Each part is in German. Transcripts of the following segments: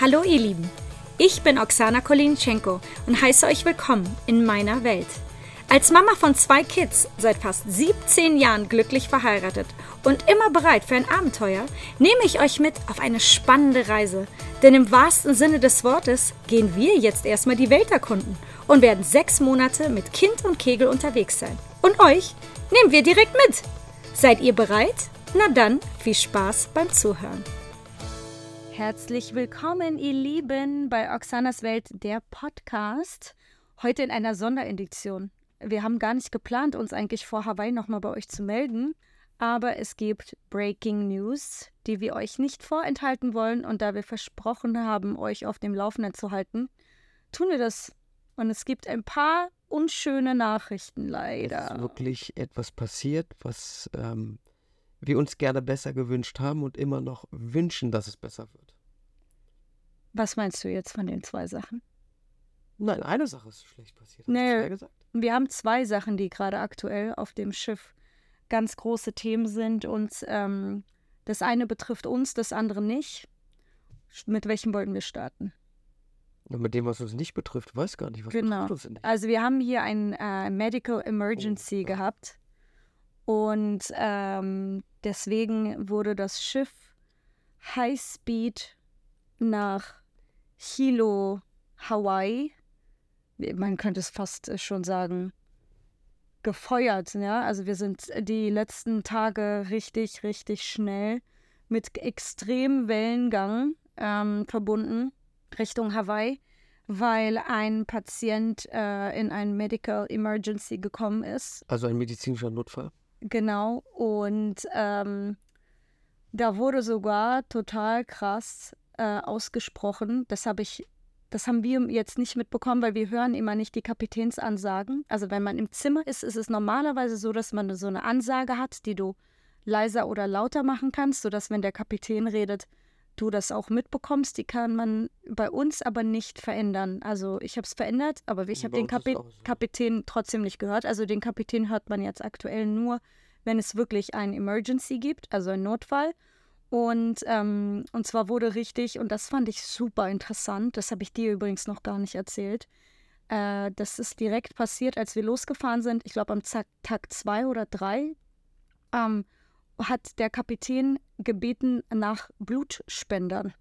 Hallo ihr Lieben, ich bin Oksana Kolinchenko und heiße euch willkommen in meiner Welt. Als Mama von zwei Kids, seit fast 17 Jahren glücklich verheiratet und immer bereit für ein Abenteuer, nehme ich euch mit auf eine spannende Reise. Denn im wahrsten Sinne des Wortes gehen wir jetzt erstmal die Welt erkunden und werden sechs Monate mit Kind und Kegel unterwegs sein. Und euch nehmen wir direkt mit. Seid ihr bereit? Na dann, viel Spaß beim Zuhören. Herzlich willkommen, ihr Lieben, bei Oxanas Welt, der Podcast. Heute in einer Sonderedition. Wir haben gar nicht geplant, uns eigentlich vor Hawaii nochmal bei euch zu melden. Aber es gibt Breaking News, die wir euch nicht vorenthalten wollen. Und da wir versprochen haben, euch auf dem Laufenden zu halten, tun wir das. Und es gibt ein paar unschöne Nachrichten, leider. Es ist wirklich etwas passiert, was ähm, wir uns gerne besser gewünscht haben und immer noch wünschen, dass es besser wird. Was meinst du jetzt von den zwei Sachen? Nein, eine Sache ist schlecht passiert. Nee, wir haben zwei Sachen, die gerade aktuell auf dem Schiff ganz große Themen sind. Und ähm, das eine betrifft uns, das andere nicht. Mit welchem wollten wir starten? Ja, mit dem, was uns nicht betrifft, weiß gar nicht, was genau. betrifft uns nicht. Also wir haben hier ein äh, Medical Emergency oh, gehabt. Und ähm, deswegen wurde das Schiff High Speed nach Hilo, Hawaii, man könnte es fast äh, schon sagen, gefeuert. Ja? Also wir sind die letzten Tage richtig, richtig schnell mit extremem Wellengang ähm, verbunden Richtung Hawaii, weil ein Patient äh, in ein Medical Emergency gekommen ist. Also ein medizinischer Notfall. Genau. Und ähm, da wurde sogar total krass äh, ausgesprochen. Das habe ich, das haben wir jetzt nicht mitbekommen, weil wir hören immer nicht die Kapitänsansagen. Also wenn man im Zimmer ist, ist es normalerweise so, dass man so eine Ansage hat, die du leiser oder lauter machen kannst, sodass wenn der Kapitän redet, du das auch mitbekommst. Die kann man bei uns aber nicht verändern. Also ich habe es verändert, aber ich habe den Kapi so. Kapitän trotzdem nicht gehört. Also den Kapitän hört man jetzt aktuell nur, wenn es wirklich ein Emergency gibt, also ein Notfall. Und, ähm, und zwar wurde richtig, und das fand ich super interessant, das habe ich dir übrigens noch gar nicht erzählt. Äh, das ist direkt passiert, als wir losgefahren sind. Ich glaube, am Tag zwei oder drei ähm, hat der Kapitän gebeten nach Blutspendern.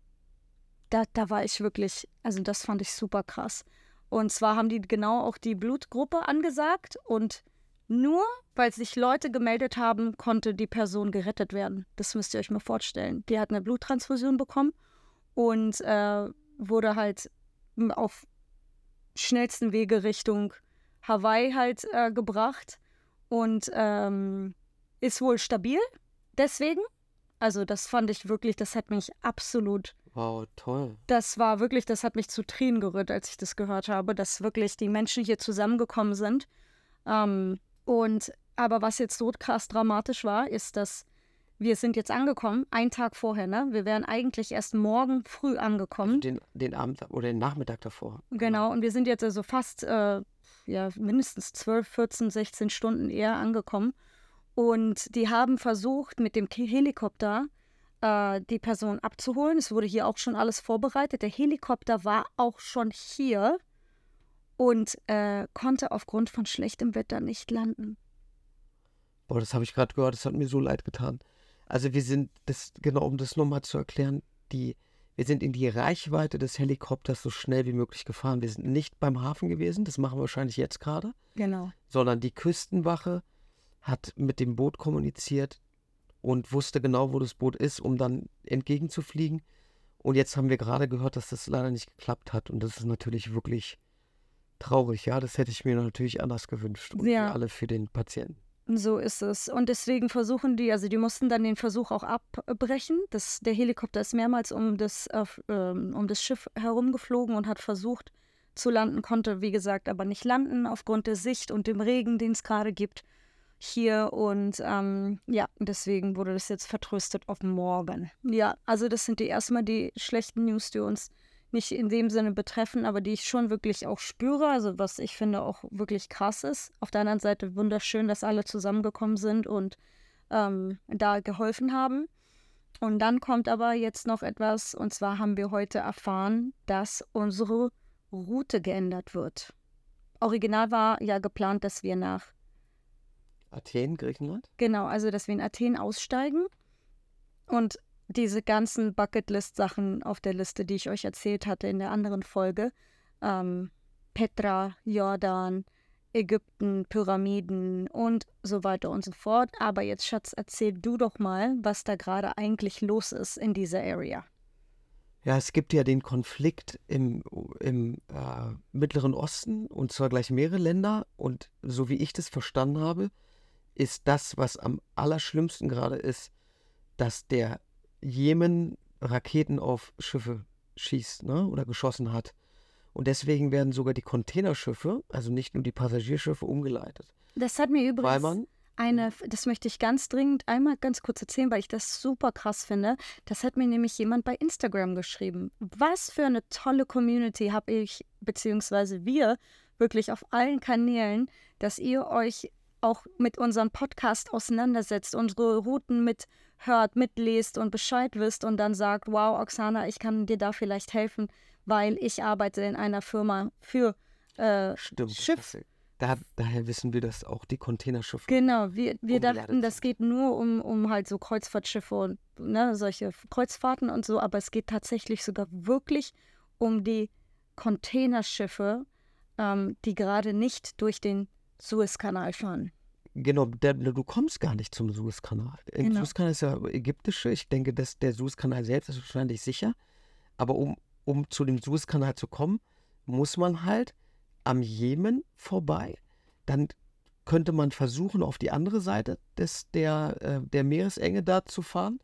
Da, da war ich wirklich, also das fand ich super krass. Und zwar haben die genau auch die Blutgruppe angesagt und nur weil sich Leute gemeldet haben, konnte die Person gerettet werden. Das müsst ihr euch mal vorstellen. Die hat eine Bluttransfusion bekommen und äh, wurde halt auf schnellsten Wege Richtung Hawaii halt äh, gebracht und ähm, ist wohl stabil. Deswegen, also das fand ich wirklich, das hat mich absolut. Wow, toll. Das war wirklich, das hat mich zu Tränen gerührt, als ich das gehört habe, dass wirklich die Menschen hier zusammengekommen sind. Ähm, und aber was jetzt so krass dramatisch war, ist, dass wir sind jetzt angekommen, einen Tag vorher, ne? Wir wären eigentlich erst morgen früh angekommen. Also den, den Abend oder den Nachmittag davor. Genau, und wir sind jetzt also fast, äh, ja, mindestens 12, 14, 16 Stunden eher angekommen. Und die haben versucht, mit dem Helikopter äh, die Person abzuholen. Es wurde hier auch schon alles vorbereitet. Der Helikopter war auch schon hier und äh, konnte aufgrund von schlechtem Wetter nicht landen. Boah, das habe ich gerade gehört, das hat mir so leid getan. Also wir sind, das, genau um das nochmal zu erklären, die, wir sind in die Reichweite des Helikopters so schnell wie möglich gefahren. Wir sind nicht beim Hafen gewesen, das machen wir wahrscheinlich jetzt gerade. Genau. Sondern die Küstenwache hat mit dem Boot kommuniziert und wusste genau, wo das Boot ist, um dann entgegenzufliegen. Und jetzt haben wir gerade gehört, dass das leider nicht geklappt hat. Und das ist natürlich wirklich traurig, ja. Das hätte ich mir natürlich anders gewünscht. Und ja. alle für den Patienten. So ist es. Und deswegen versuchen die, also die mussten dann den Versuch auch abbrechen. Das, der Helikopter ist mehrmals um das, äh, um das Schiff herumgeflogen und hat versucht zu landen, konnte, wie gesagt, aber nicht landen aufgrund der Sicht und dem Regen, den es gerade gibt hier. Und ähm, ja, deswegen wurde das jetzt vertröstet auf morgen. Ja, also das sind die erstmal die schlechten News, die uns nicht in dem Sinne betreffen, aber die ich schon wirklich auch spüre, also was ich finde auch wirklich krass ist. Auf der anderen Seite wunderschön, dass alle zusammengekommen sind und ähm, da geholfen haben. Und dann kommt aber jetzt noch etwas, und zwar haben wir heute erfahren, dass unsere Route geändert wird. Original war ja geplant, dass wir nach, Athen, Griechenland? genau, also dass wir in Athen aussteigen und diese ganzen Bucketlist-Sachen auf der Liste, die ich euch erzählt hatte in der anderen Folge, ähm, Petra, Jordan, Ägypten, Pyramiden und so weiter und so fort. Aber jetzt, Schatz, erzähl du doch mal, was da gerade eigentlich los ist in dieser Area. Ja, es gibt ja den Konflikt im, im äh, Mittleren Osten und zwar gleich mehrere Länder. Und so wie ich das verstanden habe, ist das, was am allerschlimmsten gerade ist, dass der Jemen Raketen auf Schiffe schießt ne, oder geschossen hat. Und deswegen werden sogar die Containerschiffe, also nicht nur die Passagierschiffe, umgeleitet. Das hat mir Weil übrigens man, eine, das möchte ich ganz dringend einmal ganz kurz erzählen, weil ich das super krass finde. Das hat mir nämlich jemand bei Instagram geschrieben. Was für eine tolle Community habe ich, beziehungsweise wir, wirklich auf allen Kanälen, dass ihr euch auch mit unserem Podcast auseinandersetzt, unsere Routen mithört, mitlest und Bescheid wisst und dann sagt, wow, Oksana, ich kann dir da vielleicht helfen, weil ich arbeite in einer Firma für äh, stimmt, Schiff. Da, daher wissen wir, dass auch die Containerschiffe. Genau, wir, wir dachten, das geht nur um, um halt so Kreuzfahrtschiffe und ne, solche Kreuzfahrten und so, aber es geht tatsächlich sogar wirklich um die Containerschiffe, ähm, die gerade nicht durch den Suezkanal fahren. Genau, der, du kommst gar nicht zum Suezkanal. Im Genau. Suezkanal ist ja ägyptische. Ich denke, dass der Suezkanal selbst ist wahrscheinlich sicher. Aber um, um zu dem Suezkanal zu kommen, muss man halt am Jemen vorbei. Dann könnte man versuchen, auf die andere Seite des, der, äh, der Meeresenge da zu fahren.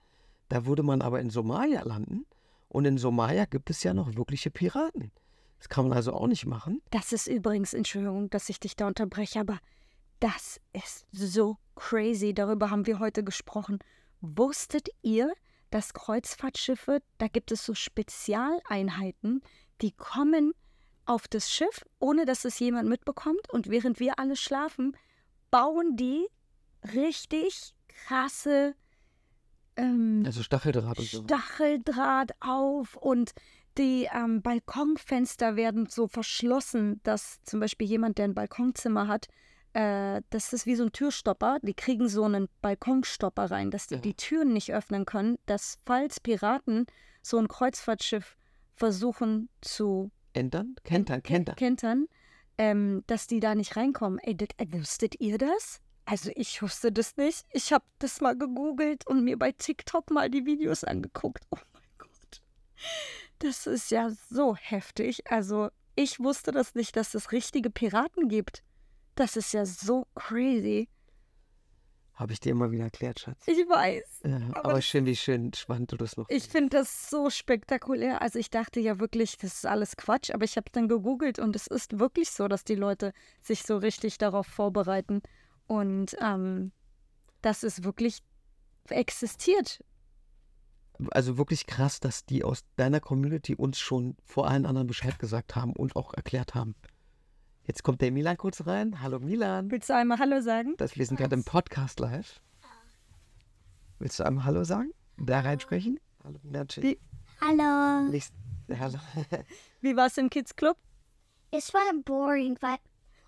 Da würde man aber in Somalia landen. Und in Somalia gibt es ja noch wirkliche Piraten. Das kann man also auch nicht machen. Das ist übrigens, Entschuldigung, dass ich dich da unterbreche, aber das ist so crazy. Darüber haben wir heute gesprochen. Wusstet ihr, dass Kreuzfahrtschiffe, da gibt es so Spezialeinheiten, die kommen auf das Schiff, ohne dass es jemand mitbekommt und während wir alle schlafen, bauen die richtig krasse ähm, Also Stacheldraht und so. Stacheldraht auf und die ähm, Balkonfenster werden so verschlossen, dass zum Beispiel jemand, der ein Balkonzimmer hat, äh, das ist wie so ein Türstopper, die kriegen so einen Balkonstopper rein, dass die Ja. die Türen nicht öffnen können, dass falls Piraten so ein Kreuzfahrtschiff versuchen zu Entern? Kentern, Kentern. kentern, ähm, dass die da nicht reinkommen. Ey, das, äh, wusstet ihr das? Also ich wusste das nicht. Ich habe das mal gegoogelt und mir bei TikTok mal die Videos angeguckt. Oh mein Gott. Das ist ja so heftig. Also ich wusste das nicht, dass es richtige Piraten gibt. Das ist ja so crazy. Habe ich dir immer wieder erklärt, Schatz. Ich weiß. Ja, Aber aber, schön, wie schön spannend du das noch Ich finde das so spektakulär. Also ich dachte ja wirklich, das ist alles Quatsch, aber ich habe dann gegoogelt und es ist wirklich so, dass die Leute sich so richtig darauf vorbereiten und ähm, dass es wirklich existiert. Also wirklich krass, dass die aus deiner Community uns schon vor allen anderen Bescheid gesagt haben und auch erklärt haben. Jetzt kommt der Milan kurz rein. Hallo Milan. Willst du einmal Hallo sagen? Das, wir sind gerade im Podcast live. Willst du einmal Hallo sagen? Da reinsprechen? Hallo Milan. Wie- Hallo. Hallo. Wie war es im Kids Club? Es war boring, weil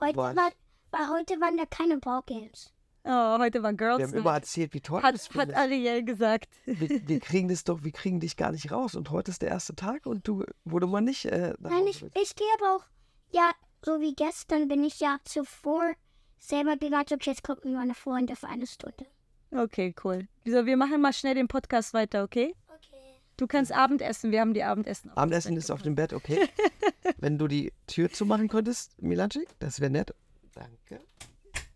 heute, war, weil heute waren da keine Ballgames. Oh, heute war Girls Wir haben Night. immer erzählt, wie toll Hat, das hat. Ariel gesagt. Wir, wir kriegen das doch, wir kriegen dich gar nicht raus. Und heute ist der erste Tag und du, du mal nicht äh, nach Nein, Hause ich, ich gehe aber auch, ja, so wie gestern bin ich ja zuvor selber gegangen, okay, jetzt kommt nur eine Freunde für eine Stunde. Okay, cool. So, wir machen mal schnell den Podcast weiter, okay? Okay. Du kannst Abendessen, wir haben die Abendessen. auf Abendessen ist auf dem Bett, okay? Wenn du die Tür zumachen könntest, Milanczyk, das wäre nett. Danke.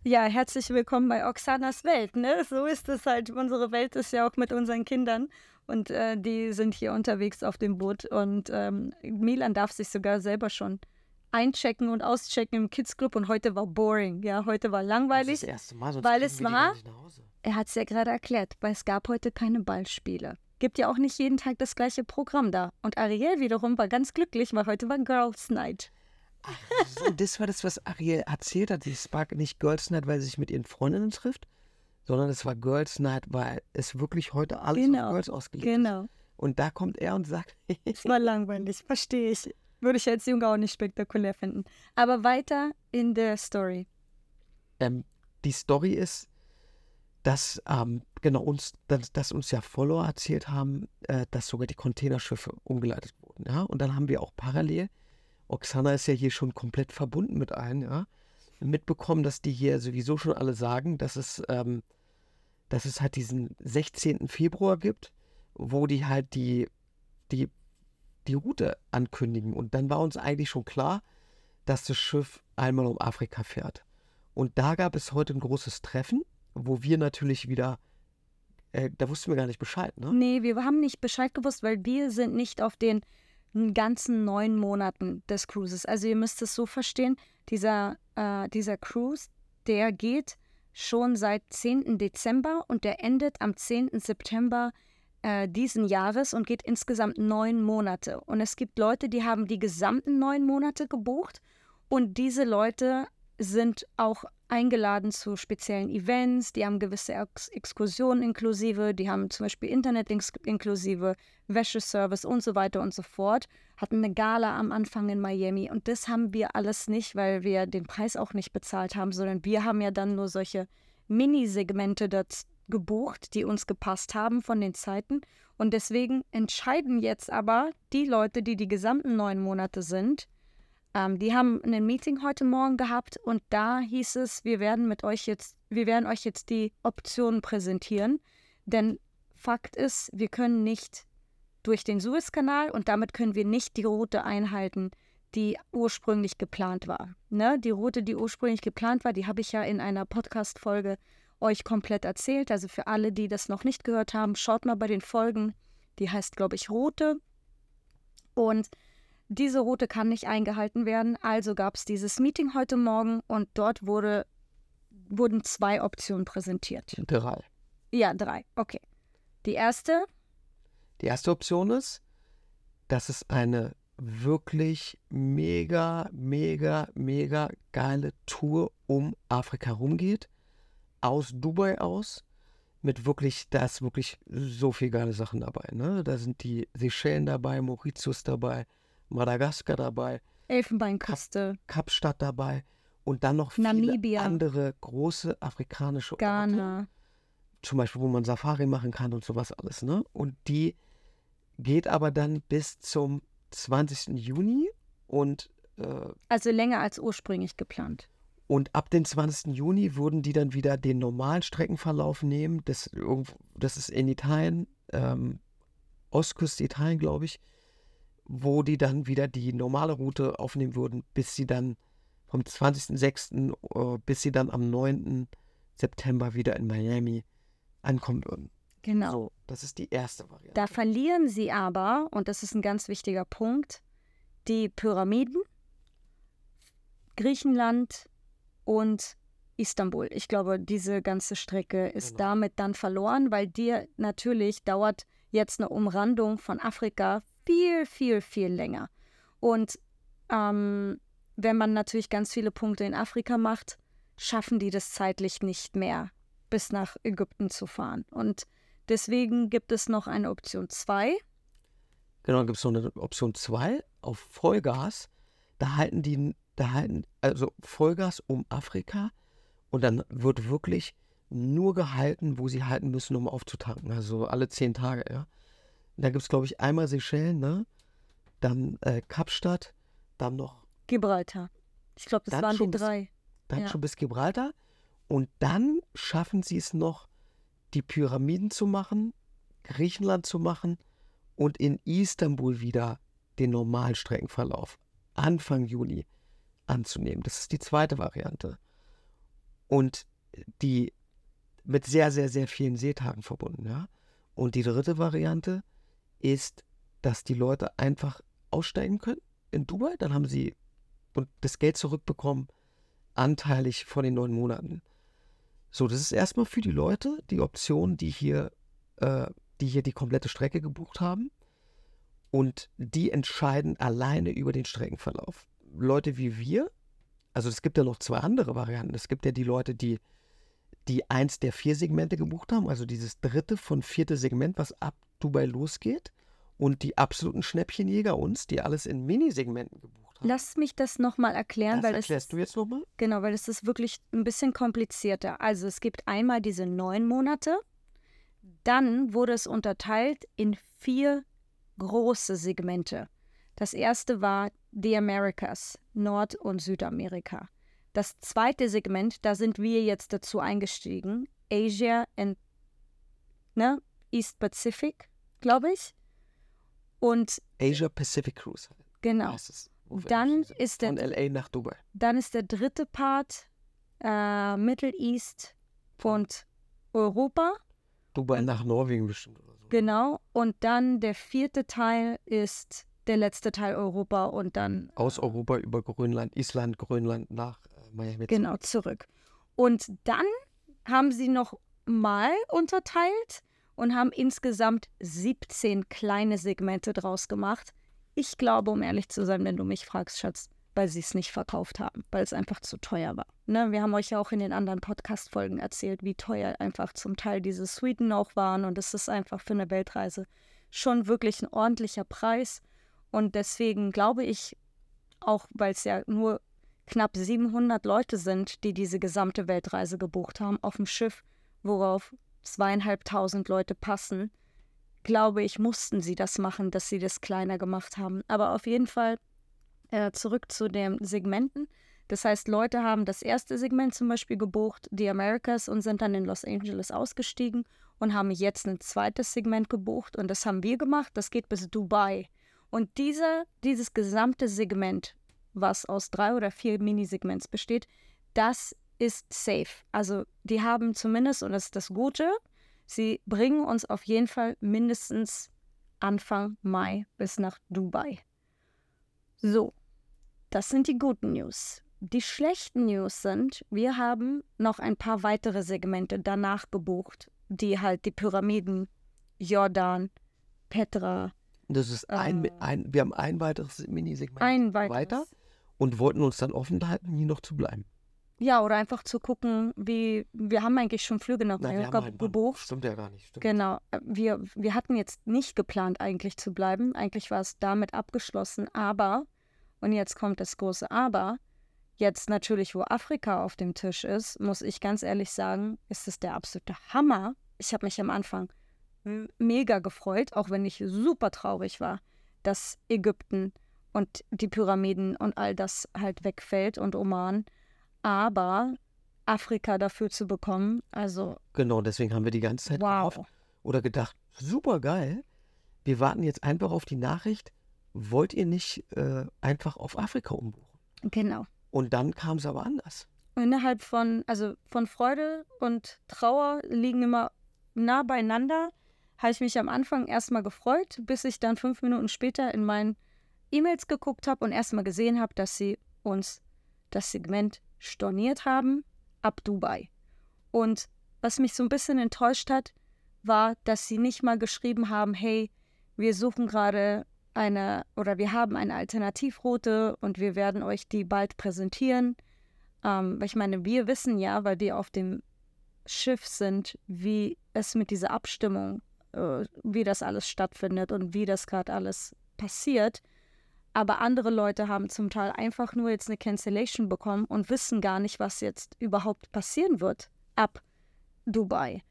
Ja, herzlich willkommen bei Oksanas Welt, ne? So ist es halt. Unsere Welt ist ja auch mit unseren Kindern und äh, die sind hier unterwegs auf dem Boot und ähm, Milan darf sich sogar selber schon einchecken und auschecken im Kids Club und heute war boring, ja, heute war Das langweilig. ist das erste Mal, sonst weil es war-. Er hat es ja gerade erklärt, weil es gab heute keine Ballspiele. Gibt ja auch nicht jeden Tag das gleiche Programm da. Und Ariel wiederum war ganz glücklich, weil heute war Girls Night. Ach so, das war das, was Ariel erzählt hat. Sie Spark nicht Girls Night, weil sie sich mit ihren Freundinnen trifft, sondern es war Girls Night, weil es wirklich heute alles Genau, auf Girls ausgelegt ist. Genau. Und da kommt er und sagt, Es war langweilig, verstehe ich. Würde ich als Junge auch nicht spektakulär finden. Aber weiter in der Story. ähm, die Story ist, dass ähm, genau uns, dass, dass uns ja Follower erzählt haben, äh, dass sogar die Containerschiffe umgeleitet wurden. Ja? Und dann haben wir auch parallel, Oksana ist ja hier schon komplett verbunden mit allen, ja, mitbekommen, dass die hier sowieso schon alle sagen, dass es, ähm, dass es halt diesen 16. Februar gibt, wo die halt die, die, die Route ankündigen. Und dann war uns eigentlich schon klar, dass das Schiff einmal um Afrika fährt. Und da gab es heute ein großes Treffen, wo wir natürlich wieder, äh, da wussten wir gar nicht Bescheid, ne? Nee, wir haben nicht Bescheid gewusst, weil wir sind nicht auf den ganzen neun Monaten des Cruises. Also ihr müsst es so verstehen, dieser, äh, dieser Cruise, der geht schon seit 10. Dezember und der endet am 10. September äh, diesen Jahres und geht insgesamt neun Monate. Und es gibt Leute, die haben die gesamten neun Monate gebucht und diese Leute sind auch eingeladen zu speziellen Events, die haben gewisse Ex Exkursionen inklusive, die haben zum Beispiel Internet inklusive, Wäscheservice und so weiter und so fort, hatten eine Gala am Anfang in Miami und das haben wir alles nicht, weil wir den Preis auch nicht bezahlt haben, sondern wir haben ja dann nur solche Minisegmente gebucht, die uns gepasst haben von den Zeiten und deswegen entscheiden jetzt aber die Leute, die die gesamten neun Monate sind, ähm, die haben ein Meeting heute Morgen gehabt und da hieß es, wir werden mit euch jetzt, wir werden euch jetzt die Optionen präsentieren. Denn Fakt ist, wir können nicht durch den Suezkanal und damit können wir nicht die Route einhalten, die ursprünglich geplant war. Ne? Die Route, die ursprünglich geplant war, die habe ich ja in einer Podcast-Folge euch komplett erzählt. Also für alle, die das noch nicht gehört haben, schaut mal bei den Folgen. Die heißt, glaube ich, Route. Und diese Route kann nicht eingehalten werden, also gab es dieses Meeting heute Morgen und dort wurde, wurden zwei Optionen präsentiert. Drei. Ja, drei. Okay. Die erste, Die erste Option ist, dass es eine wirklich mega, mega, mega geile Tour um Afrika rumgeht. Aus Dubai aus. Mit wirklich, da ist wirklich so viel geile Sachen dabei. Ne? Da sind die Seychellen dabei, Mauritius dabei, Madagaskar dabei, Elfenbeinküste, Kapstadt dabei und dann noch viele Namibia. andere große afrikanische Orte Ghana. zum Beispiel, wo man Safari machen kann und sowas alles, ne? Und die geht aber dann bis zum 20. Juni und, äh, Also länger als ursprünglich geplant. Und ab dem 20. Juni würden die dann wieder den normalen Streckenverlauf nehmen. Das, das ist in Italien, ähm, Ostküste Italien, glaube ich, wo die dann wieder die normale Route aufnehmen würden, bis sie dann vom 20.06. Äh, bis sie dann am 9. September wieder in Miami ankommen würden. Genau. So, das ist die erste Variante. Da verlieren sie aber, und das ist ein ganz wichtiger Punkt, die Pyramiden, Griechenland und Istanbul. Ich glaube, diese ganze Strecke ist Genau. damit dann verloren, weil dir natürlich dauert jetzt eine Umrandung von Afrika viel, viel, viel länger. Und ähm, wenn man natürlich ganz viele Punkte in Afrika macht, schaffen die das zeitlich nicht mehr, bis nach Ägypten zu fahren. Und deswegen gibt es noch eine Option 2. Genau, dann gibt es noch eine Option 2 auf Vollgas. Da halten die, da halten, also Vollgas um Afrika und dann wird wirklich nur gehalten, wo sie halten müssen, um aufzutanken. Also alle zehn Tage, ja. Da gibt es, glaube ich, einmal Seychellen, ne? Dann äh, Kapstadt, dann noch, Gibraltar. Ich glaube, das waren die bis- drei. dann Ja. schon bis Gibraltar. Und dann schaffen sie es noch, die Pyramiden zu machen, Griechenland zu machen und in Istanbul wieder den normalen Streckenverlauf Anfang Juli anzunehmen. Das ist die zweite Variante. Und die mit sehr, sehr, sehr vielen Seetagen verbunden, ja. Und die dritte Variante ist, dass die Leute einfach aussteigen können in Dubai, dann haben sie und das Geld zurückbekommen, anteilig von den neun Monaten. So, das ist erstmal für die Leute die Option, die hier, äh, die hier die komplette Strecke gebucht haben. Und die entscheiden alleine über den Streckenverlauf. Leute wie wir, also es gibt ja noch zwei andere Varianten. Es gibt ja die Leute, die, die eins der vier Segmente gebucht haben, also dieses dritte von vierte Segment, was ab Dubai losgeht. Und die absoluten Schnäppchenjäger uns, die alles in Minisegmenten gebucht haben. Lass mich das nochmal erklären, das weil es erklärst du jetzt nochmal? Genau, weil es ist wirklich ein bisschen komplizierter. Also es gibt einmal diese neun Monate, dann wurde es unterteilt in vier große Segmente. Das erste war The Americas, Nord- und Südamerika. Das zweite Segment, da sind wir jetzt dazu eingestiegen, Asia and ne, East Pacific, glaube ich. Und Asia Pacific Cruise. genau, es. Dann ist der Von LA nach Dubai. Dann ist der dritte Part äh, Middle East und Europa, Dubai nach Norwegen bestimmt oder so. genau. Und dann der vierte Teil ist der letzte Teil Europa und dann Aus Europa über Grönland, Island, Grönland nach äh, Miami. genau zurück. Und dann haben sie noch mal unterteilt und haben insgesamt 17 kleine Segmente draus gemacht. Ich glaube, um ehrlich zu sein, wenn du mich fragst, Schatz, weil sie es nicht verkauft haben, weil es einfach zu teuer war. Ne? Wir haben euch ja auch in den anderen Podcast-Folgen erzählt, wie teuer einfach zum Teil diese Suiten auch waren. Und es ist einfach für eine Weltreise schon wirklich ein ordentlicher Preis. Und deswegen glaube ich, auch weil es ja nur knapp 700 Leute sind, die diese gesamte Weltreise gebucht haben, auf dem Schiff, worauf zweieinhalbtausend Leute passen, glaube ich, mussten sie das machen, dass sie das kleiner gemacht haben. Aber auf jeden Fall äh, zurück zu den Segmenten. Das heißt, Leute haben das erste Segment zum Beispiel gebucht, die Americas, und sind dann in Los Angeles ausgestiegen und haben jetzt ein zweites Segment gebucht. Und das haben wir gemacht. Das geht bis Dubai. Und diese, dieses gesamte Segment, was aus drei oder vier Minisegments besteht, das ist safe. Also die haben zumindest, und das ist das Gute, sie bringen uns auf jeden Fall mindestens Anfang Mai bis nach Dubai. So, das sind die guten News. Die schlechten News sind, wir haben noch ein paar weitere Segmente danach gebucht, die halt die Pyramiden, Jordan, Petra, Das ist ein, Äh. ein, wir haben ein weiteres Minisegment ein weiteres. weiter und wollten uns dann offen halten, hier noch zu bleiben. Ja, oder einfach zu gucken, wie, wir haben eigentlich schon Flüge nach Mallorca halt gebucht. Stimmt ja gar nicht. Stimmt. Genau. äh, Wir, wir hatten jetzt nicht geplant, eigentlich zu bleiben. Eigentlich war es damit abgeschlossen. Aber, und jetzt kommt das große Aber, jetzt natürlich, wo Afrika auf dem Tisch ist, muss ich ganz ehrlich sagen, ist es der absolute Hammer. Ich habe mich am Anfang mega gefreut, auch wenn ich super traurig war, dass Ägypten und die Pyramiden und all das halt wegfällt und Oman. Aber Afrika dafür zu bekommen, also Genau, deswegen haben wir die ganze Zeit wow. gehofft oder gedacht, super geil. Wir warten jetzt einfach auf die Nachricht, wollt ihr nicht äh, einfach auf Afrika umbuchen? Genau. Und dann kam es aber anders. Innerhalb von, also von Freude und Trauer liegen immer nah beieinander. Habe ich mich am Anfang erstmal gefreut, bis ich dann fünf Minuten später in meinen E-Mails geguckt habe und erstmal gesehen habe, dass sie uns das Segment storniert haben ab Dubai. Und was mich so ein bisschen enttäuscht hat, war, dass sie nicht mal geschrieben haben, hey, wir suchen gerade eine oder wir haben eine Alternativroute und wir werden euch die bald präsentieren. Ähm, weil ich meine, wir wissen ja, weil wir auf dem Schiff sind, wie es mit dieser Abstimmung, äh, wie das alles stattfindet und wie das gerade alles passiert. Aber andere Leute haben zum Teil einfach nur jetzt eine Cancellation bekommen und wissen gar nicht, was jetzt überhaupt passieren wird ab Dubai.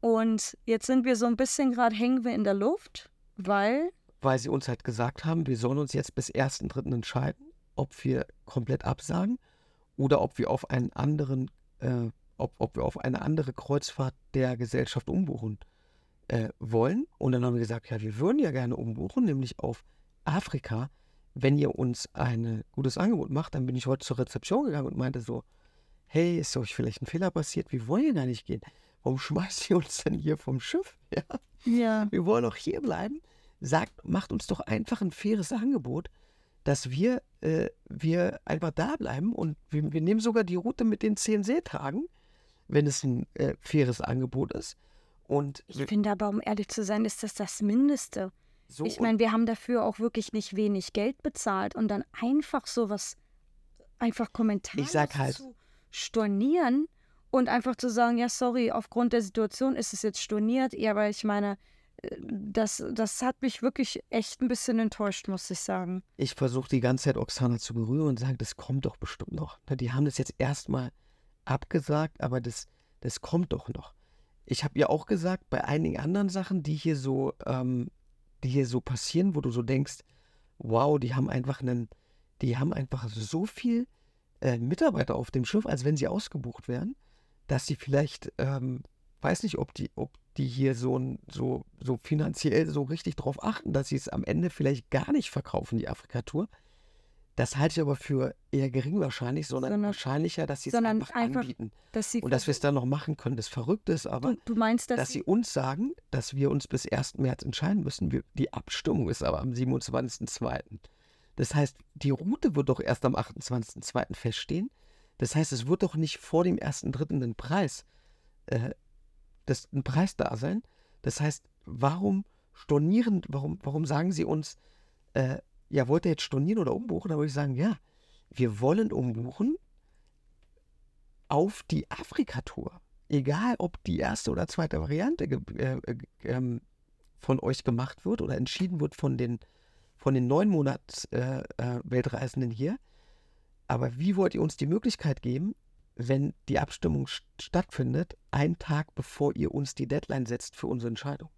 Und jetzt sind wir so ein bisschen gerade hängen wir in der Luft, weil Weil sie uns halt gesagt haben, wir sollen uns jetzt bis 1.3. entscheiden, ob wir komplett absagen oder ob wir auf einen anderen, äh, ob, ob wir auf eine andere Kreuzfahrt der Gesellschaft umbuchen äh, wollen. Und dann haben wir gesagt, ja, wir würden ja gerne umbuchen, nämlich auf Afrika. Wenn ihr uns ein gutes Angebot macht, dann bin ich heute zur Rezeption gegangen und meinte so, hey, ist euch vielleicht ein Fehler passiert? Wir wollen ja gar nicht gehen. Warum schmeißt ihr uns denn hier vom Schiff? Ja, ja, wir wollen auch hier bleiben. Sagt, macht uns doch einfach ein faires Angebot, dass wir, äh, wir einfach da bleiben und wir, wir nehmen sogar die Route mit den zehn Seetagen, wenn es ein äh, faires Angebot ist. Und ich finde aber, um ehrlich zu sein, ist das das Mindeste. so Ich meine, wir haben dafür auch wirklich nicht wenig Geld bezahlt und dann einfach sowas, einfach Kommentare Ich sag halt- zu stornieren Und einfach zu sagen, ja, sorry, aufgrund der Situation ist es jetzt storniert. Ja, aber ich meine, äh, das, das hat mich wirklich echt ein bisschen enttäuscht, muss ich sagen. Ich versuche die ganze Zeit Oksana zu berühren und sage, das kommt doch bestimmt noch. Ne, Die haben das jetzt erstmal abgesagt, aber das, das kommt doch noch. Ich habe ja auch gesagt, bei einigen anderen Sachen, die hier so, ähm, die hier so passieren, wo du so denkst, wow, die haben einfach einen, die haben einfach so viel äh, Mitarbeiter auf dem Schiff, als wenn sie ausgebucht wären, dass sie vielleicht, ähm, weiß nicht, ob die, ob die hier so, so, so finanziell so richtig drauf achten, dass sie es am Ende vielleicht gar nicht verkaufen, die Afrika-Tour. Das halte ich aber für eher gering wahrscheinlich, sondern, Sondern- wahrscheinlicher, dass sie es einfach, einfach, anbieten. Dass sie Und dass wir es dann noch machen können. Das Verrückte ist aber, du, du meinst, dass, dass sie uns sagen, dass wir uns bis 1. März entscheiden müssen. Wir, die Abstimmung ist aber am 27.02. Das heißt, die Route wird doch erst am 28.02. feststehen. Das heißt, es wird doch nicht vor dem 1.3. ein Preis, äh, das, ein Preis da sein. Das heißt, warum stornieren, warum, warum sagen sie uns, äh, ja, wollt ihr jetzt stornieren oder umbuchen? Da würde ich sagen, ja, wir wollen umbuchen auf die Afrika-Tour. Egal, ob die erste oder zweite Variante äh, äh, ähm, von euch gemacht wird oder entschieden wird von den, von den neun Monats äh, äh, Weltreisenden hier. Aber wie wollt ihr uns die Möglichkeit geben, wenn die Abstimmung st stattfindet, einen Tag bevor ihr uns die Deadline setzt für unsere Entscheidung?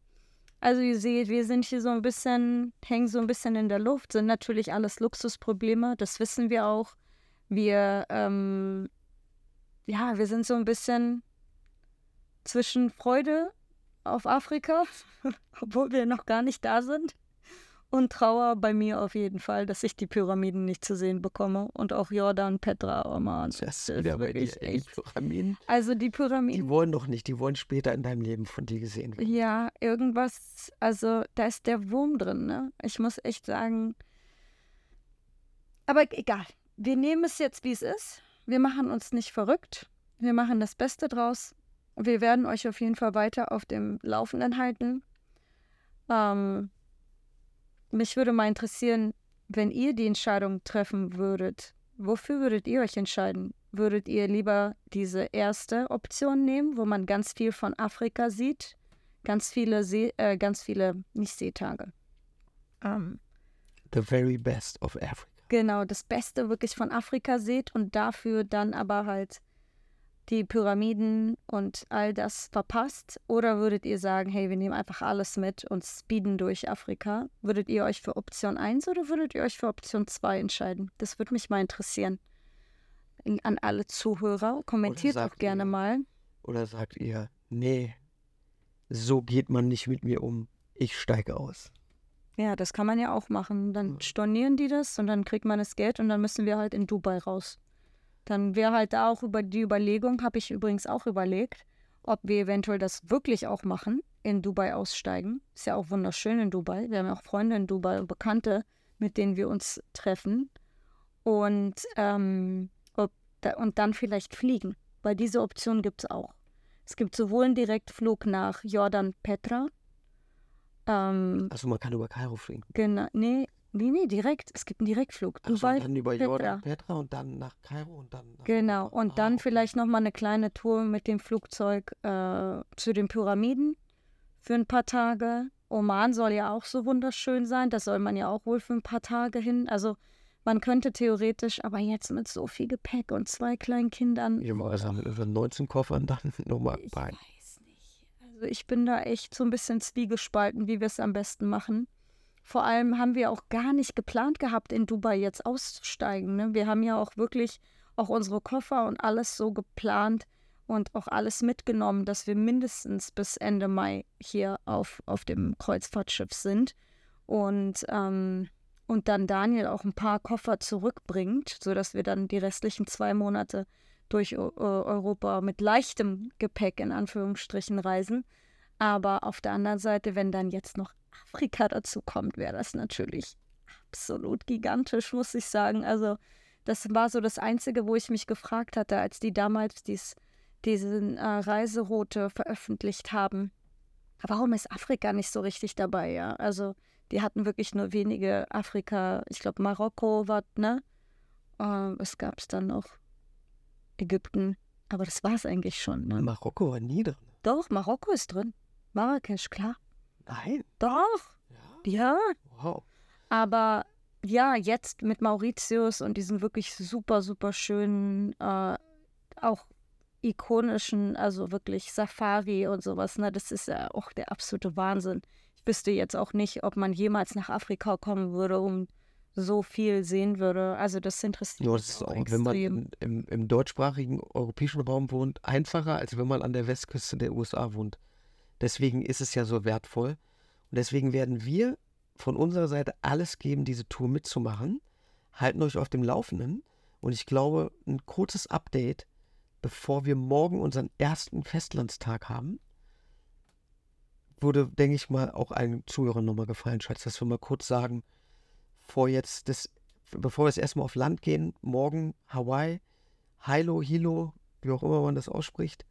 Also ihr seht, wir sind hier so ein bisschen, hängen so ein bisschen in der Luft, sind natürlich alles Luxusprobleme, das wissen wir auch. Wir, ähm, ja, wir sind so ein bisschen zwischen Freude auf Afrika, obwohl wir noch gar nicht da sind, und Trauer bei mir auf jeden Fall, dass ich die Pyramiden nicht zu sehen bekomme und auch Jordan, Petra, Oman. Das ist ist wieder bei wirklich echt- Pyramiden. Also die Die Pyramiden. wollen doch nicht, die wollen später in deinem Leben von dir gesehen werden. Ja, irgendwas, also da ist der Wurm drin, ne? Ich muss echt sagen. Aber egal. Wir nehmen es jetzt, wie es ist. Wir machen uns nicht verrückt. Wir machen das Beste draus. Wir werden euch auf jeden Fall weiter auf dem Laufenden halten. Ähm, mich würde mal interessieren, wenn ihr die Entscheidung treffen würdet, wofür würdet ihr euch entscheiden? Würdet ihr lieber diese erste Option nehmen, wo man ganz viel von Afrika sieht? Ganz viele, See, äh, ganz viele, nicht Seetage. Ähm, The very best of Africa. genau, das Beste wirklich von Afrika seht und dafür dann aber halt die Pyramiden und all das verpasst? Oder würdet ihr sagen, hey, wir nehmen einfach alles mit und speeden durch Afrika? Würdet ihr euch für Option 1 oder würdet ihr euch für Option 2 entscheiden? Das würde mich mal interessieren. In- An alle Zuhörer, kommentiert auch sagt gerne ihr- mal. Oder sagt ihr, nee, so geht man nicht mit mir um. Ich steige aus. Ja, das kann man ja auch machen. Dann stornieren die das und dann kriegt man das Geld und dann müssen wir halt in Dubai raus. Dann wäre halt da auch über die Überlegung, habe ich übrigens auch überlegt, ob wir eventuell das wirklich auch machen, in Dubai aussteigen. Ist ja auch wunderschön in Dubai. Wir haben ja auch Freunde in Dubai und Bekannte, mit denen wir uns treffen. Und, ähm, ob und dann vielleicht fliegen, weil diese Option gibt es auch. Es gibt sowohl einen Direktflug nach Jordan Petra, ähm, Also man kann über Kairo fliegen. Genau, nee, nee, nee, direkt. Es gibt einen Direktflug. Ach so, Dubai, und dann über Petra. Jordan, Petra und dann nach Kairo und dann nach genau. Europa. Und Ah, dann okay. vielleicht nochmal eine kleine Tour mit dem Flugzeug äh, zu den Pyramiden für ein paar Tage. Oman soll ja auch so wunderschön sein. Da soll man ja auch wohl für ein paar Tage hin. Also man könnte theoretisch, aber jetzt mit so viel Gepäck und zwei kleinen Kindern. Ich mit unseren 19 Koffern dann nochmal Ich bei. weiß nicht. Also ich bin da echt so ein bisschen zwiegespalten, wie wir es am besten machen. Vor allem haben wir auch gar nicht geplant gehabt, in Dubai jetzt auszusteigen. Ne? Wir haben ja auch wirklich auch unsere Koffer und alles so geplant und auch alles mitgenommen, dass wir mindestens bis Ende Mai hier auf, auf dem Kreuzfahrtschiff sind. Und, ähm, und dann Daniel auch ein paar Koffer zurückbringt, sodass wir dann die restlichen zwei Monate durch Eu- Europa mit leichtem Gepäck in Anführungsstrichen reisen. Aber auf der anderen Seite, wenn dann jetzt noch Afrika dazu kommt, wäre das natürlich absolut gigantisch, muss ich sagen. Also das war so das Einzige, wo ich mich gefragt hatte, als die damals dies, diesen äh, Reiseroute veröffentlicht haben. Warum ist Afrika nicht so richtig dabei, ja? Also die hatten wirklich nur wenige Afrika, ich glaube Marokko war, ne? Äh, was gab es dann noch? Ägypten. Aber das war es eigentlich schon. Ne? Marokko war nie drin. Doch, Marokko ist drin. Marrakesch, klar. Nein. Doch, Ja. ja. Wow. Aber ja, jetzt mit Mauritius und diesen wirklich super, super schönen, äh, auch ikonischen, also wirklich Safari und sowas, ne, das ist ja auch der absolute Wahnsinn. Ich wüsste jetzt auch nicht, ob man jemals nach Afrika kommen würde und so viel sehen würde. Also das interessiert Ja, mich das ist auch auch, wenn man in, im, im deutschsprachigen europäischen Raum wohnt, einfacher, als wenn man an der Westküste der USA wohnt. Deswegen ist es ja so wertvoll. Und deswegen werden wir von unserer Seite alles geben, diese Tour mitzumachen. Halten euch auf dem Laufenden. Und ich glaube, ein kurzes Update, bevor wir morgen unseren ersten Festlandstag haben, würde, denke ich mal, auch allen Zuhörern nochmal gefallen, Schatz, dass wir mal kurz sagen, vor jetzt das, bevor wir jetzt erstmal auf Land gehen, morgen Hawaii, Hilo, Hilo, wie auch immer man das ausspricht,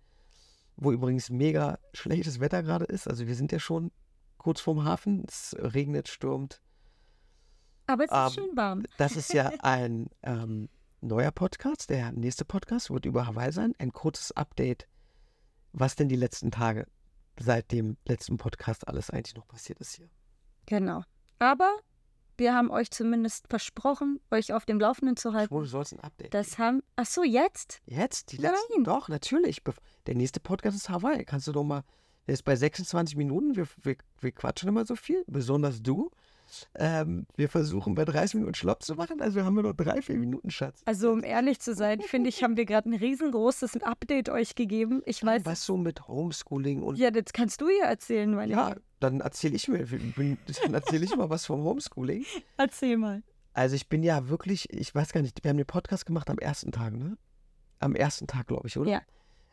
wo übrigens mega schlechtes Wetter gerade ist. Also wir sind ja schon kurz vorm Hafen, es regnet, stürmt. Aber es ist ähm, schön warm. Das ist ja ein ähm, neuer Podcast. Der nächste Podcast wird über Hawaii sein. Ein kurzes Update, was denn die letzten Tage seit dem letzten Podcast alles eigentlich noch passiert ist hier. Genau. Aber wir haben euch zumindest versprochen, euch auf dem Laufenden zu halten. Schwul, du sollst ein Update. Das haben. Ach so, jetzt? Jetzt? Die Nein. letzten? Doch, natürlich. Der nächste Podcast ist Hawaii. Kannst du doch mal. Der ist bei 26 Minuten. Wir, wir, wir quatschen immer so viel. Besonders du. Ähm, wir versuchen bei 30 Minuten Schlopp zu machen. Also haben wir noch drei, vier Minuten, Schatz. Also, um ehrlich zu sein, finde ich, haben wir gerade ein riesengroßes Update euch gegeben. Ich weiß. Was so mit Homeschooling und. Ja, das kannst du ja erzählen, weil Ja, dann erzähle ich mir. Dann erzähle ich mal was vom Homeschooling. Erzähl mal. Also ich bin ja wirklich, ich weiß gar nicht, wir haben den Podcast gemacht am ersten Tag, ne? Am ersten Tag, glaube ich, oder? Ja.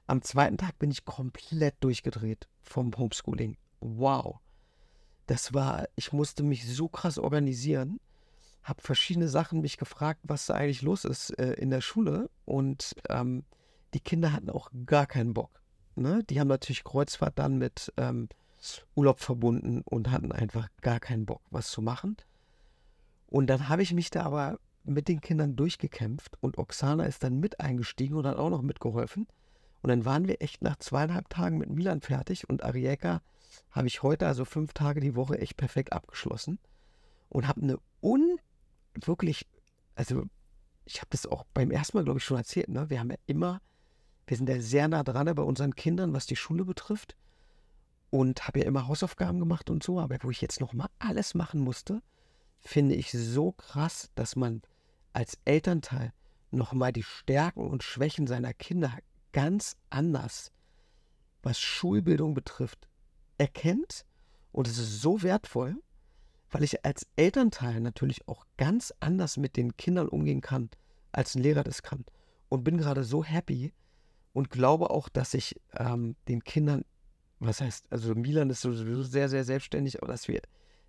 Am zweiten Tag bin ich komplett durchgedreht vom Homeschooling. Wow. Das war, ich musste mich so krass organisieren, habe verschiedene Sachen mich gefragt, was da eigentlich los ist äh, in der Schule und ähm, die Kinder hatten auch gar keinen Bock. Ne? Die haben natürlich Kreuzfahrt dann mit ähm, Urlaub verbunden und hatten einfach gar keinen Bock, was zu machen. Und dann habe ich mich da aber mit den Kindern durchgekämpft und Oksana ist dann mit eingestiegen und hat auch noch mitgeholfen. Und dann waren wir echt nach zweieinhalb Tagen mit Milan fertig und Arieka habe ich heute, also fünf Tage die Woche, echt perfekt abgeschlossen und habe eine un, wirklich, also ich habe das auch beim ersten Mal, glaube ich, schon erzählt, ne? Wir haben ja immer, wir sind ja sehr nah dran bei unseren Kindern, was die Schule betrifft und habe ja immer Hausaufgaben gemacht und so, aber wo ich jetzt nochmal alles machen musste, finde ich so krass, dass man als Elternteil nochmal die Stärken und Schwächen seiner Kinder ganz anders, was Schulbildung betrifft, erkennt. Und es ist so wertvoll, weil ich als Elternteil natürlich auch ganz anders mit den Kindern umgehen kann, als ein Lehrer das kann. Und bin gerade so happy und glaube auch, dass ich ähm, den Kindern, was heißt, also Milan ist sowieso sehr, sehr selbstständig, aber dass wir,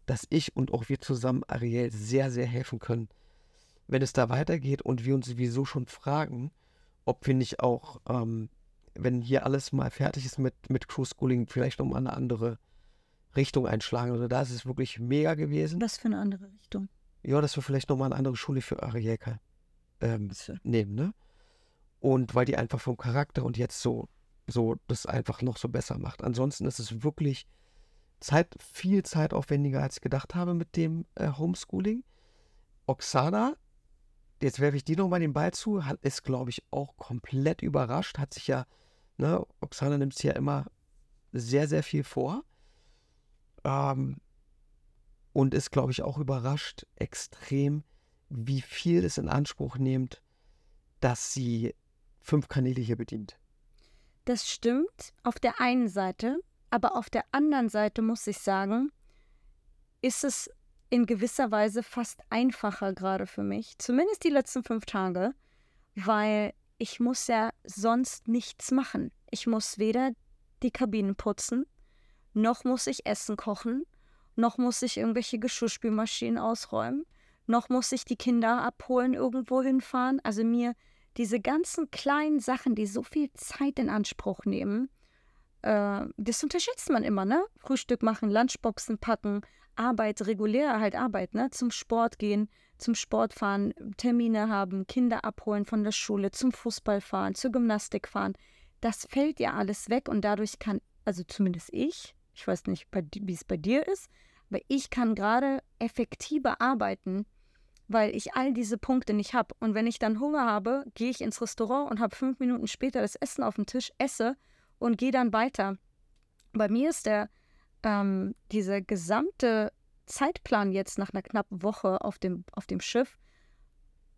dass ich und auch wir zusammen Ariel sehr, sehr helfen können, wenn es da weitergeht und wir uns sowieso schon fragen, ob wir nicht auch, ähm, wenn hier alles mal fertig ist mit, mit Crew Schooling, vielleicht nochmal eine andere Richtung einschlagen. Also da ist es wirklich mega gewesen. Was für eine andere Richtung? Ja, dass wir vielleicht nochmal eine andere Schule für Arielka ähm, nehmen, ne? Und weil die einfach vom Charakter und jetzt so, so das einfach noch so besser macht. Ansonsten ist es wirklich Zeit, viel zeitaufwendiger, als ich gedacht habe mit dem äh, Homeschooling. Oksana, jetzt werfe ich die nochmal den Ball zu, hat, ist, glaube ich, auch komplett überrascht, hat sich ja, ne, Oksana nimmt sich ja immer sehr, sehr viel vor. Ähm, und ist, glaube ich, auch überrascht extrem, wie viel es in Anspruch nimmt, dass sie fünf Kanäle hier bedient. Das stimmt auf der einen Seite, aber auf der anderen Seite muss ich sagen, ist es in gewisser Weise fast einfacher gerade für mich, zumindest die letzten fünf Tage, weil ich muss ja sonst nichts machen. Ich muss weder die Kabinen putzen, noch muss ich Essen kochen, noch muss ich irgendwelche Geschirrspülmaschinen ausräumen, noch muss ich die Kinder abholen, irgendwo hinfahren. Also mir diese ganzen kleinen Sachen, die so viel Zeit in Anspruch nehmen, äh, das unterschätzt man immer, ne? Frühstück machen, Lunchboxen packen, Arbeit, regulär halt Arbeit, ne? Zum Sport gehen, zum Sport fahren, Termine haben, Kinder abholen von der Schule, zum Fußball fahren, zur Gymnastik fahren. Das fällt ja alles weg und dadurch kann, also zumindest ich, ich weiß nicht, wie es bei dir ist, aber ich kann gerade effektiver arbeiten, weil ich all diese Punkte nicht habe. Und wenn ich dann Hunger habe, gehe ich ins Restaurant und habe fünf Minuten später das Essen auf dem Tisch, esse und gehe dann weiter. Bei mir ist der ähm, dieser gesamte Zeitplan jetzt nach einer knappen Woche auf dem, auf dem Schiff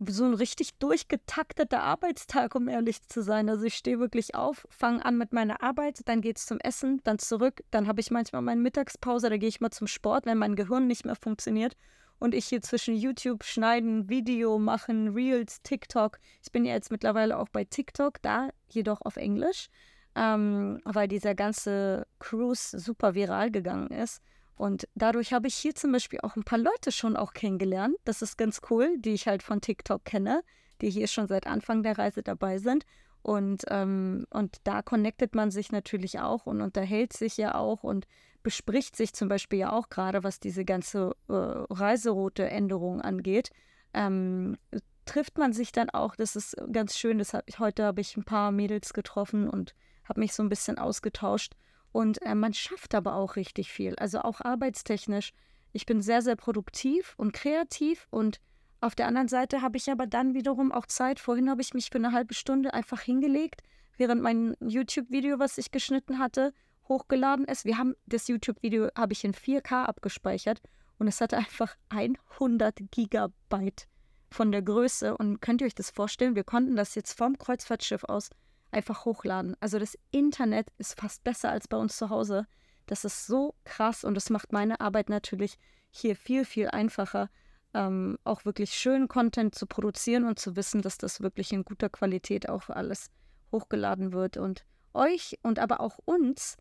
so ein richtig durchgetakteter Arbeitstag, um ehrlich zu sein. Also ich stehe wirklich auf, fange an mit meiner Arbeit, dann geht es zum Essen, dann zurück, dann habe ich manchmal meine Mittagspause, da gehe ich mal zum Sport, wenn mein Gehirn nicht mehr funktioniert. Und ich hier zwischen YouTube schneiden, Video machen, Reels, TikTok. Ich bin ja jetzt mittlerweile auch bei TikTok, da jedoch auf Englisch, ähm, weil dieser ganze Cruise super viral gegangen ist. Und dadurch habe ich hier zum Beispiel auch ein paar Leute schon auch kennengelernt. Das ist ganz cool, die ich halt von TikTok kenne, die hier schon seit Anfang der Reise dabei sind. Und, ähm, und da connectet man sich natürlich auch und unterhält sich ja auch und bespricht sich zum Beispiel ja auch gerade, was diese ganze äh, Reiseroute-Änderung angeht. Ähm, trifft man sich dann auch, das ist ganz schön, das hab ich, heute habe ich ein paar Mädels getroffen und habe mich so ein bisschen ausgetauscht. Und äh, man schafft aber auch richtig viel, also auch arbeitstechnisch. Ich bin sehr, sehr produktiv und kreativ und auf der anderen Seite habe ich aber dann wiederum auch Zeit. Vorhin habe ich mich für eine halbe Stunde einfach hingelegt, während mein YouTube-Video, was ich geschnitten hatte, hochgeladen ist. Wir haben das YouTube-Video habe ich in 4K abgespeichert und es hatte einfach 100 Gigabyte von der Größe. Und könnt ihr euch das vorstellen? Wir konnten das jetzt vom Kreuzfahrtschiff aus einfach hochladen. Also das Internet ist fast besser als bei uns zu Hause. Das ist so krass und das macht meine Arbeit natürlich hier viel, viel einfacher, ähm, auch wirklich schönen Content zu produzieren und zu wissen, dass das wirklich in guter Qualität auch alles hochgeladen wird und euch und aber auch uns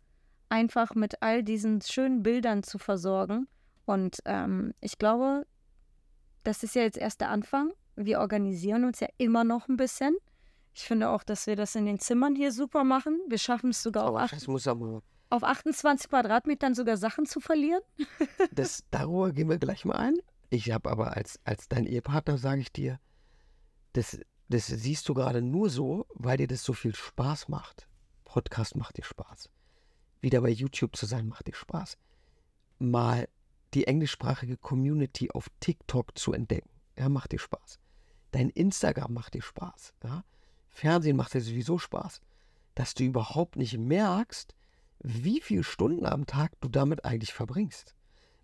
einfach mit all diesen schönen Bildern zu versorgen. Und ähm, ich glaube, das ist ja jetzt erst der Anfang. Wir organisieren uns ja immer noch ein bisschen. Ich finde auch, dass wir das in den Zimmern hier super machen. Wir schaffen es sogar auf, acht, auf 28 Quadratmetern sogar Sachen zu verlieren. das, darüber gehen wir gleich mal ein. Ich habe aber als, als dein Ehepartner, sage ich dir, das, das siehst du gerade nur so, weil dir das so viel Spaß macht. Podcast macht dir Spaß. Wieder bei YouTube zu sein, macht dir Spaß. Mal die englischsprachige Community auf TikTok zu entdecken, ja, macht dir Spaß. Dein Instagram macht dir Spaß, ja. Fernsehen macht dir sowieso Spaß, dass du überhaupt nicht merkst, wie viele Stunden am Tag du damit eigentlich verbringst.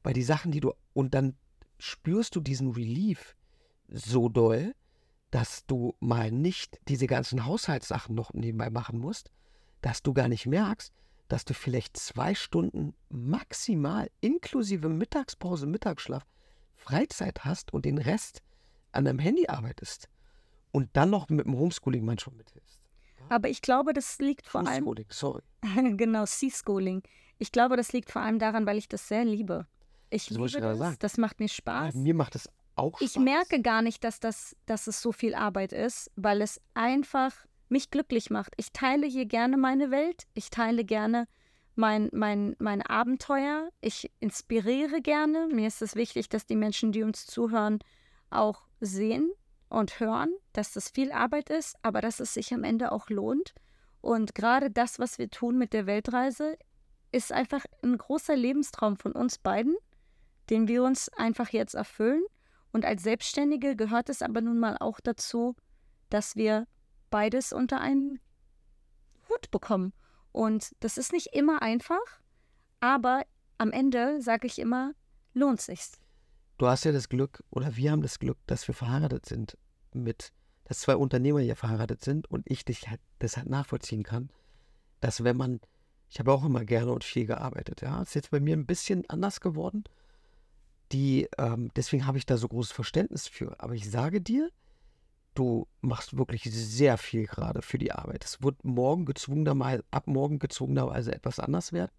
Weil die Sachen, die du, und dann spürst du diesen Relief so doll, dass du mal nicht diese ganzen Haushaltssachen noch nebenbei machen musst, dass du gar nicht merkst, dass du vielleicht zwei Stunden maximal inklusive Mittagspause, Mittagsschlaf Freizeit hast und den Rest an deinem Handy arbeitest und dann noch mit dem Homeschooling manchmal mithilfst. Aber ich glaube, das liegt vor allem. Homeschooling, sorry. genau, C-Schooling. Ich glaube, das liegt vor allem daran, weil ich das sehr liebe. Ich das liebe das. Sagen. Das macht mir Spaß. Ja, mir macht es auch Spaß. Ich merke gar nicht, dass, das, dass es so viel Arbeit ist, weil es einfach mich glücklich macht. Ich teile hier gerne meine Welt. Ich teile gerne mein, mein, mein Abenteuer. Ich inspiriere gerne. Mir ist es wichtig, dass die Menschen, die uns zuhören, auch sehen, und hören, dass das viel Arbeit ist, aber dass es sich am Ende auch lohnt. Und gerade das, was wir tun mit der Weltreise, ist einfach ein großer Lebenstraum von uns beiden, den wir uns einfach jetzt erfüllen. Und als Selbstständige gehört es aber nun mal auch dazu, dass wir beides unter einen Hut bekommen. Und das ist nicht immer einfach, aber am Ende sage ich immer, lohnt sich's. Du hast ja das Glück, oder wir haben das Glück, dass wir verheiratet sind mit, dass zwei Unternehmer hier verheiratet sind und ich dich halt deshalb nachvollziehen kann, dass wenn man, ich habe auch immer gerne und viel gearbeitet, ja, ist jetzt bei mir ein bisschen anders geworden. Die, ähm, deswegen habe ich da so großes Verständnis für. Aber ich sage dir, du machst wirklich sehr viel gerade für die Arbeit. Es wird morgen gezwungenerweise, ab morgen gezwungenerweise etwas anders werden,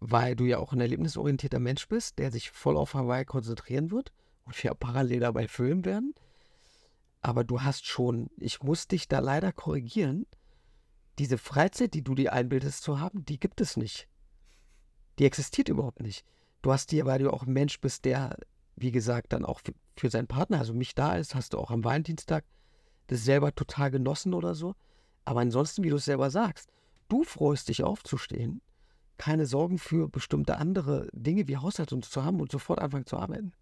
weil du ja auch ein erlebnisorientierter Mensch bist, der sich voll auf Hawaii konzentrieren wird und wir parallel dabei filmen werden. Aber du hast schon, ich muss dich da leider korrigieren, diese Freizeit, die du dir einbildest zu haben, die gibt es nicht. Die existiert überhaupt nicht. Du hast dir, weil du auch ein Mensch bist, der wie gesagt, dann auch für, für seinen Partner, also mich da ist, hast du auch am Valentinstag das selber total genossen oder so. Aber ansonsten, wie du es selber sagst, du freust dich aufzustehen, keine Sorgen für bestimmte andere Dinge wie Haushalt und zu haben und sofort anfangen zu arbeiten.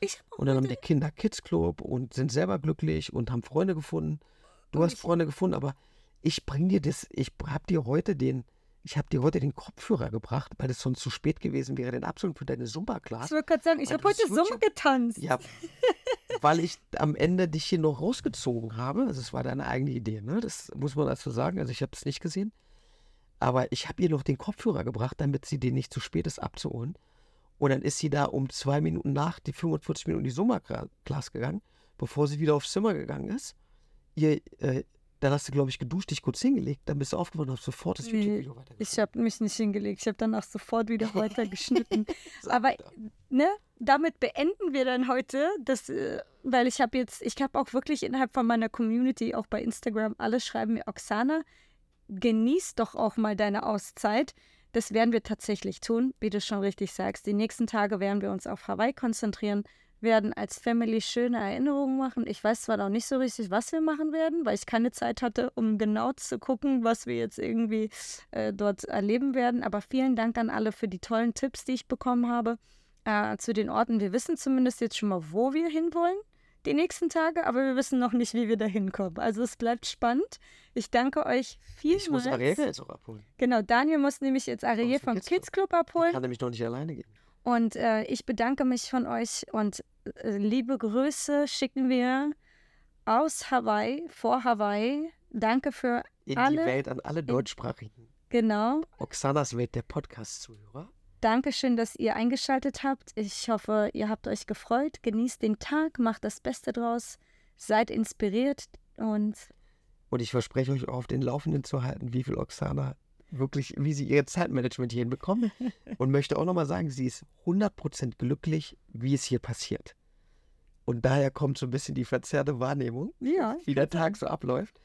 Ich Und dann haben die Kinder Kids Club und sind selber glücklich und haben Freunde gefunden. Du hast ich- Freunde gefunden, aber ich bring dir das, ich hab dir heute den, ich habe dir heute den Kopfhörer gebracht, weil es sonst zu spät gewesen wäre, den Absolut für deine Ich Zumba-Class. wollte gerade sagen, ich habe heute Summe getanzt. Ja, weil ich am Ende dich hier noch rausgezogen habe. Also es war deine eigene Idee, ne? Das muss man dazu sagen. Also ich habe es nicht gesehen. Aber ich habe ihr noch den Kopfhörer gebracht, damit sie den nicht zu spät ist abzuholen. Und dann ist sie da um zwei Minuten nach die 45 Minuten in die Sommerklasse gegangen, bevor sie wieder aufs Zimmer gegangen ist. Ihr, äh, dann hast du, glaube ich, geduscht, dich kurz hingelegt, dann bist du aufgewacht und hast sofort das YouTube-Video weitergeschaut. Ich habe mich nicht hingelegt. Ich habe danach sofort wieder weiter geschnitten. So, Aber ne, damit beenden wir dann heute, das, äh, weil ich habe jetzt, ich habe auch wirklich innerhalb von meiner Community, auch bei Instagram, alle schreiben mir, Oksana, genieß doch auch mal deine Auszeit. Das werden wir tatsächlich tun, wie du schon richtig sagst. Die nächsten Tage werden wir uns auf Hawaii konzentrieren, werden als Family schöne Erinnerungen machen. Ich weiß zwar noch nicht so richtig, was wir machen werden, weil ich keine Zeit hatte, um genau zu gucken, was wir jetzt irgendwie äh, dort erleben werden. Aber vielen Dank an alle für die tollen Tipps, die ich bekommen habe äh, zu den Orten. Wir wissen zumindest jetzt schon mal, wo wir hinwollen die nächsten Tage, aber wir wissen noch nicht, wie wir da hinkommen. Also es bleibt spannend. Ich danke euch vielmals. Ich muss Ariel jetzt auch abholen. Genau, Daniel muss nämlich jetzt Ariel vom Kids Club. Kids Club Ich abholen. kann nämlich noch nicht alleine gehen. Und äh, ich bedanke mich von euch und äh, liebe Grüße schicken wir aus Hawaii, vor Hawaii. Danke für, In Alle- die Welt an alle deutschsprachigen. genau, Oxanas Welt, der Podcast-Zuhörer. Dankeschön, dass ihr eingeschaltet habt. Ich hoffe, ihr habt euch gefreut. Genießt den Tag, macht das Beste draus, seid inspiriert und Und ich verspreche euch auch auf den Laufenden zu halten, wie viel Oksana wirklich, wie sie ihr Zeitmanagement hier hinbekommt. Und möchte auch nochmal sagen, sie ist 100% glücklich, wie es hier passiert. Und daher kommt so ein bisschen die verzerrte Wahrnehmung, ja, wie der Tag so abläuft.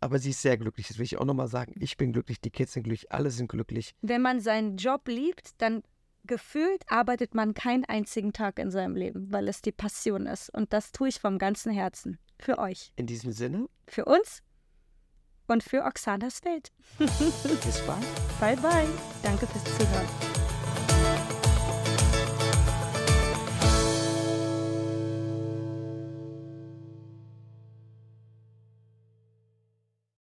Aber sie ist sehr glücklich, das will ich auch nochmal sagen. Ich bin glücklich, die Kids sind glücklich, alle sind glücklich. wenn man seinen Job liebt, dann gefühlt arbeitet man keinen einzigen Tag in seinem Leben, weil es die Passion ist. Und das tue ich vom ganzen Herzen. Für euch, In diesem Sinne, für uns und für Oxanas Welt. bis bald. Bye, bye. Danke fürs Zuhören.